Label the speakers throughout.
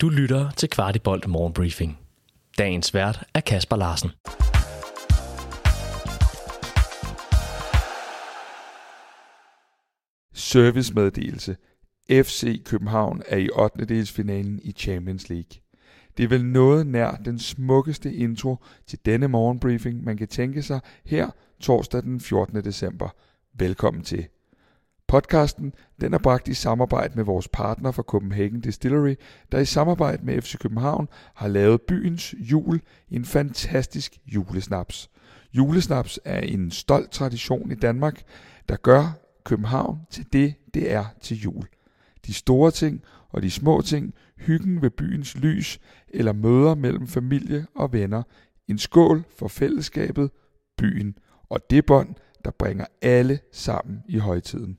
Speaker 1: Du lytter til Kvartibolt Morgenbriefing. Dagens vært er Kasper Larsen.
Speaker 2: Servicemeddelelse. FC København er i 8. delsfinalen i Champions League. Det er vel noget nær den smukkeste intro til denne morgenbriefing, man kan tænke sig her torsdag den 14. december. Velkommen til. Podcasten den er bragt i samarbejde med vores partner fra Copenhagen Distillery, der i samarbejde med FC København har lavet byens jul i en fantastisk julesnaps. Julesnaps er en stolt tradition i Danmark, der gør København til det, det er til jul. De store ting og de små ting, hyggen ved byens lys eller møder mellem familie og venner. En skål for fællesskabet, byen og det bånd, der bringer alle sammen i højtiden.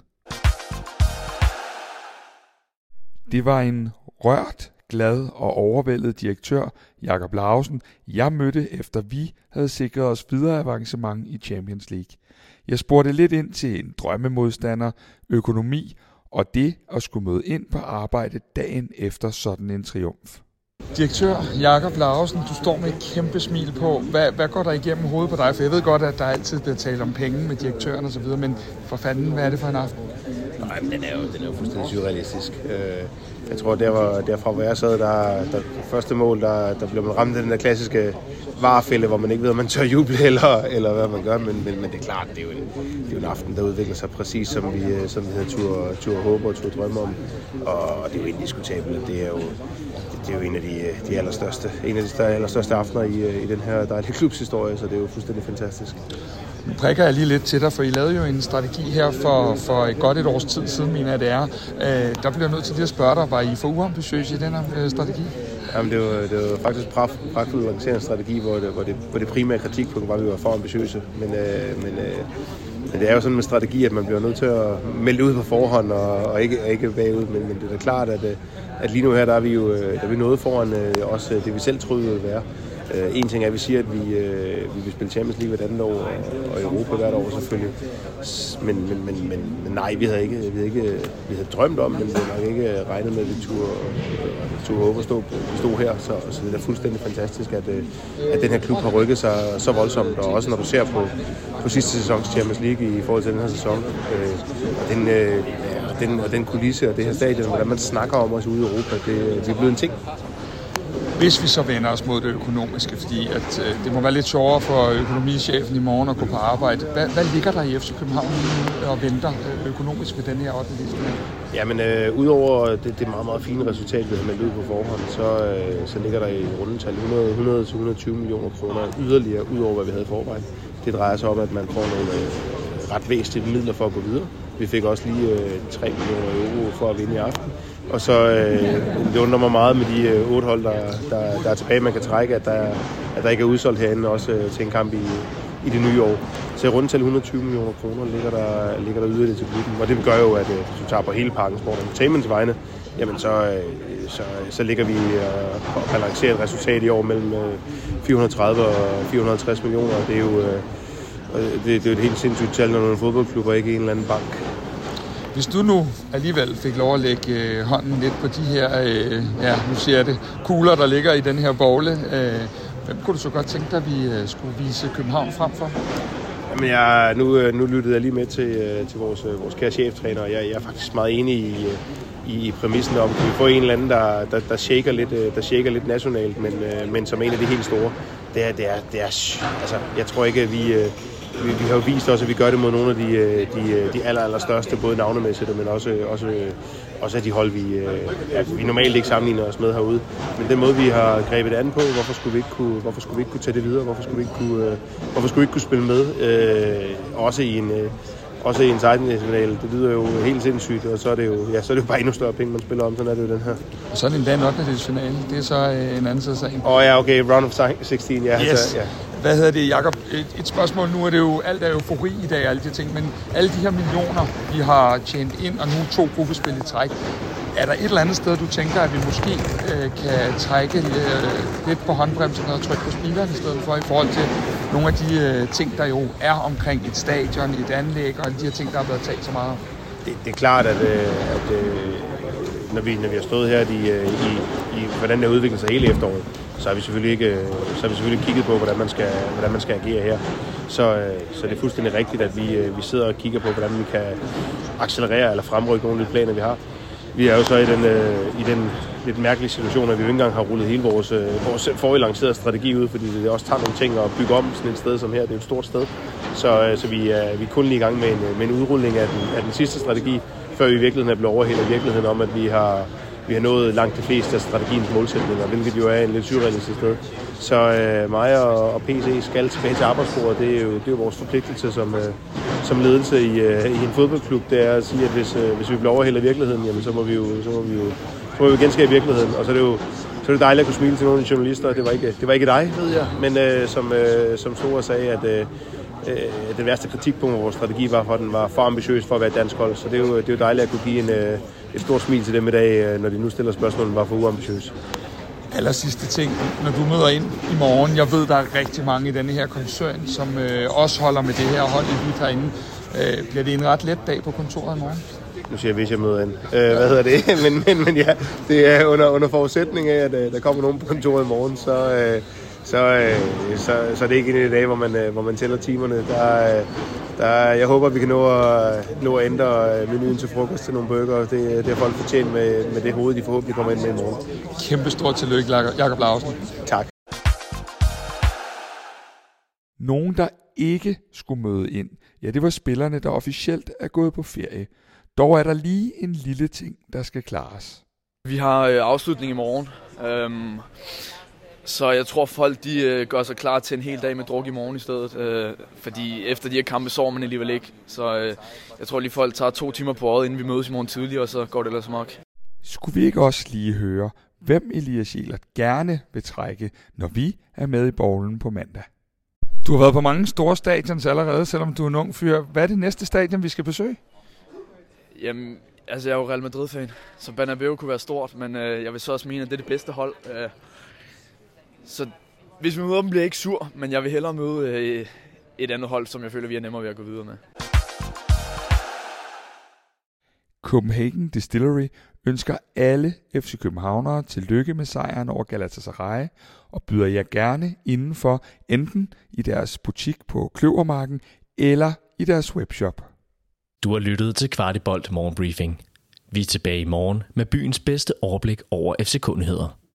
Speaker 2: Det var en rørt, glad og overvældet direktør, Jakob Lausen, jeg mødte efter vi havde sikret os videre avancement i Champions League. Jeg spurgte lidt ind til en drømmemodstander, økonomi og det at skulle møde ind på arbejde dagen efter sådan en triumf. Direktør Jakob Larsen, du står med et kæmpe smil på. Hvad, hvad går der igennem hovedet på dig? For jeg ved godt, at der altid bliver talt om penge med direktøren og så videre, men for fanden, hvad er det for en aften?
Speaker 3: Nej, men den er jo, den er jo fuldstændig surrealistisk. Øh, jeg tror, der var, derfra hvor jeg sad, der, der første mål, der, der blev man ramt af den der klassiske varefælde, hvor man ikke ved, om man tør juble eller, eller hvad man gør, men, men, men det er klart, det er, jo en, det er jo en aften, der udvikler sig præcis, som vi, som vi havde tur, tur håbe og tur drømme om. Og det er jo indiskutabelt. Det er jo, det er jo en af de, de allerstørste, en af de allerstørste aftener i, i den her dejlige klubshistorie, så det er jo fuldstændig fantastisk.
Speaker 2: Nu prikker jeg lige lidt til dig, for I lavede jo en strategi her for, for et godt et års tid siden, mener jeg det er. Øh, der bliver jeg nødt til lige at spørge dig, var I for uambitiøse i den her øh, strategi?
Speaker 3: Jamen, det var, det var faktisk en pragtfuld lanceret strategi, hvor det, hvor, det, hvor det primære kritikpunkt var, at vi var for ambitiøse. Men, øh, men, øh, men det er jo sådan med strategi, at man bliver nødt til at melde ud på forhånd og, og ikke, ikke bagud. Men, men det er da klart, at, øh, at lige nu her, der er vi jo øh, der er vi noget foran øh, også det, vi selv troede ville være. Øh, en ting er, at vi siger, at vi, øh, vi vil spille Champions League hvert andet år, og, og Europa hvert år selvfølgelig. Men, men, men, men, men nej, vi havde ikke, vi havde ikke vi havde drømt om, men vi havde nok ikke regnet med, at vi turde, turde håbe at stå, stå her. Så, så det er fuldstændig fantastisk, at, øh, at den her klub har rykket sig så voldsomt. Og også når du ser på, på sidste sæsons Champions League i forhold til den her sæson. Øh, og den, øh, og den, og den kulisse og det her stadion, hvordan man snakker om os ude i Europa, det, det er blevet en ting.
Speaker 2: Hvis vi så vender os mod det økonomiske, fordi at, øh, det må være lidt sjovere for økonomichefen i morgen at gå på arbejde. Hvad, hvad ligger der i FC København og venter øh, økonomisk ved den her 8. liste?
Speaker 3: Jamen, øh, udover det, det meget, meget fine resultat, vi har meldt ud på forhånd, så, øh, så ligger der i rundetal 100-120 millioner kroner yderligere, udover hvad vi havde i forvejen. Det drejer sig om, at man får nogle øh, ret væsentlige midler for at gå videre. Vi fik også lige øh, 3 millioner euro for at vinde i aften. Og så øh, det undrer mig meget med de øh, otte hold, der, der, der er tilbage, man kan trække, at der, at der ikke er udsolgt herinde også øh, til en kamp i, i det nye år. Så i rundt til 120 millioner kroner ligger der, ligger der yderligere til klubben. Og det gør jo, at øh, hvis du tager på hele parken Sport Entertainments vegne, jamen så, øh, så, så ligger vi øh, og balancerer et resultat i år mellem øh, 430 og 450 millioner. Det er jo øh, det, det er jo et helt sindssygt tal, når du er en fodboldklub og ikke en eller anden bank.
Speaker 2: Hvis du nu alligevel fik lov at lægge øh, hånden lidt på de her, øh, ja, nu siger jeg det, kugler, der ligger i den her bogle, øh, hvem kunne du så godt tænke dig, at vi øh, skulle vise København frem for?
Speaker 3: Jamen, jeg, nu, øh, nu lyttede jeg lige med til, øh, til vores, øh, vores kære cheftræner, og jeg, jeg er faktisk meget enig i, i, i præmissen om, at vi får en eller anden, der, der, der, shaker, lidt, der shaker lidt nationalt, men, men som en af de helt store. Det er, det er, det er altså, jeg tror ikke, at vi vi, vi har jo vist også, at vi gør det mod nogle af de, øh, de, øh, de aller, aller største, både navnemæssigt, men også, også, også af de hold, vi, øh, ja, vi normalt ikke sammenligner os med herude. Men den måde, vi har grebet an på, hvorfor skulle vi ikke kunne, hvorfor skulle vi ikke kunne tage det videre? Hvorfor skulle vi ikke kunne, hvorfor skulle vi ikke kunne spille med? Øh, også i en, også i en 16 finale Det lyder jo helt sindssygt, og så er det jo, ja, så er det jo bare endnu større penge, man spiller om. Sådan er det jo den her.
Speaker 2: Og så er det en dag 8. finale Det er så en anden side af sagen.
Speaker 3: Åh oh, ja, okay. Round of 16, ja.
Speaker 2: Yes.
Speaker 3: Så, ja.
Speaker 2: Hvad hedder det, Jacob? Et, et spørgsmål. Nu er det jo, alt er eufori i dag, alle de ting, men alle de her millioner, vi har tjent ind, og nu to gruppespil i træk, er der et eller andet sted, du tænker, at vi måske øh, kan trække øh, lidt på håndbremsen og trykke på speederen i stedet for, i forhold til nogle af de øh, ting, der jo er omkring et stadion, et anlæg og alle de her ting, der har været talt så meget om?
Speaker 3: Det, det er klart, at, øh, at øh, når, vi, når vi har stået her de, øh, i, i hvordan det udvikler sig hele efteråret, så har vi selvfølgelig ikke så har vi selvfølgelig kigget på, hvordan man skal, hvordan man skal agere her. Så, øh, så det er fuldstændig rigtigt, at vi, øh, vi sidder og kigger på, hvordan vi kan accelerere eller fremrykke nogle af de planer, vi har. Vi er jo så i den, øh, i den lidt mærkelige situation, at vi jo ikke engang har rullet hele vores, øh, vores forrige lancerede strategi ud, fordi det også tager nogle ting at bygge om sådan et sted som her. Det er et stort sted. Så, øh, så vi, er, vi er kun lige i gang med en, øh, med en udrulning af den, af den sidste strategi, før vi i virkeligheden er blevet overhældet af virkeligheden om, at vi har, vi har nået langt de fleste af strategiens målsætninger, hvilket jo er en lidt surrealistisk sted. Så øh, mig og, og PC skal tilbage til arbejdsbordet. Det er jo, det er jo vores forpligtelse som, øh, som ledelse i, øh, i en fodboldklub. Det er at sige, at hvis, øh, hvis vi bliver overhældet af virkeligheden, jamen, så må vi jo, så må vi jo, så må vi genskabe virkeligheden. Og så er det jo så er det dejligt at kunne smile til nogle af de journalister. Det var ikke, det var ikke dig, ved jeg, men øh, som, øh, som stod og sagde, at øh, øh, det værste kritikpunkt af vores strategi var, for at den var for ambitiøs for at være dansk hold. Så det er jo, det er jo dejligt at kunne give en, øh, et stort smil til dem i dag, øh, når de nu stiller spørgsmålet, var for uambitiøs.
Speaker 2: Aller sidste ting, når du møder ind i morgen, jeg ved, der er rigtig mange i denne her koncern, som øh, også holder med det her hold i hvidt herinde. Øh, bliver det en ret let dag på kontoret i morgen?
Speaker 3: nu siger jeg, hvis jeg møder ind. Øh, hvad hedder det? men, men, men ja, det er under, under forudsætning af, at øh, der kommer nogen på kontoret i morgen, så, øh, så, øh, så, så er det ikke en af de dage, hvor man, øh, hvor man tæller timerne. Der, øh, der, jeg håber, vi kan nå at, nå at ændre øh, menuen til frokost til nogle burger. Det, det har folk fortjent med, med det hoved, de forhåbentlig kommer ind med i morgen.
Speaker 2: Kæmpe stort tillykke, Jakob Larsen.
Speaker 3: Tak.
Speaker 2: Nogen, der ikke skulle møde ind, ja, det var spillerne, der officielt er gået på ferie. Dog er der lige en lille ting, der skal klares.
Speaker 4: Vi har øh, afslutning i morgen, øhm, så jeg tror folk de øh, gør sig klar til en hel dag med druk i morgen i stedet. Øh, fordi efter de her kampe sover man alligevel ikke. Så øh, jeg tror lige folk tager to timer på året, inden vi mødes i morgen tidlig, og så går det ellers nok.
Speaker 2: Skulle vi ikke også lige høre, hvem Elias Jelert gerne vil trække, når vi er med i bowlen på mandag? Du har været på mange store stadions allerede, selvom du er en ung fyr. Hvad er det næste stadion, vi skal besøge?
Speaker 4: Jamen, altså jeg er jo Real Madrid-fan, så Bernabeu kunne være stort, men øh, jeg vil så også mene, at det er det bedste hold. Øh, så hvis vi møder dem, bliver jeg ikke sur, men jeg vil hellere møde øh, et andet hold, som jeg føler, vi er nemmere ved at gå videre med.
Speaker 2: Copenhagen Distillery ønsker alle FC Københavnere tillykke med sejren over Galatasaray og byder jer gerne indenfor enten i deres butik på Kløvermarken eller i deres webshop.
Speaker 1: Du har lyttet til Kvartibolt Morgenbriefing. Vi er tilbage i morgen med byens bedste overblik over FC-kundigheder.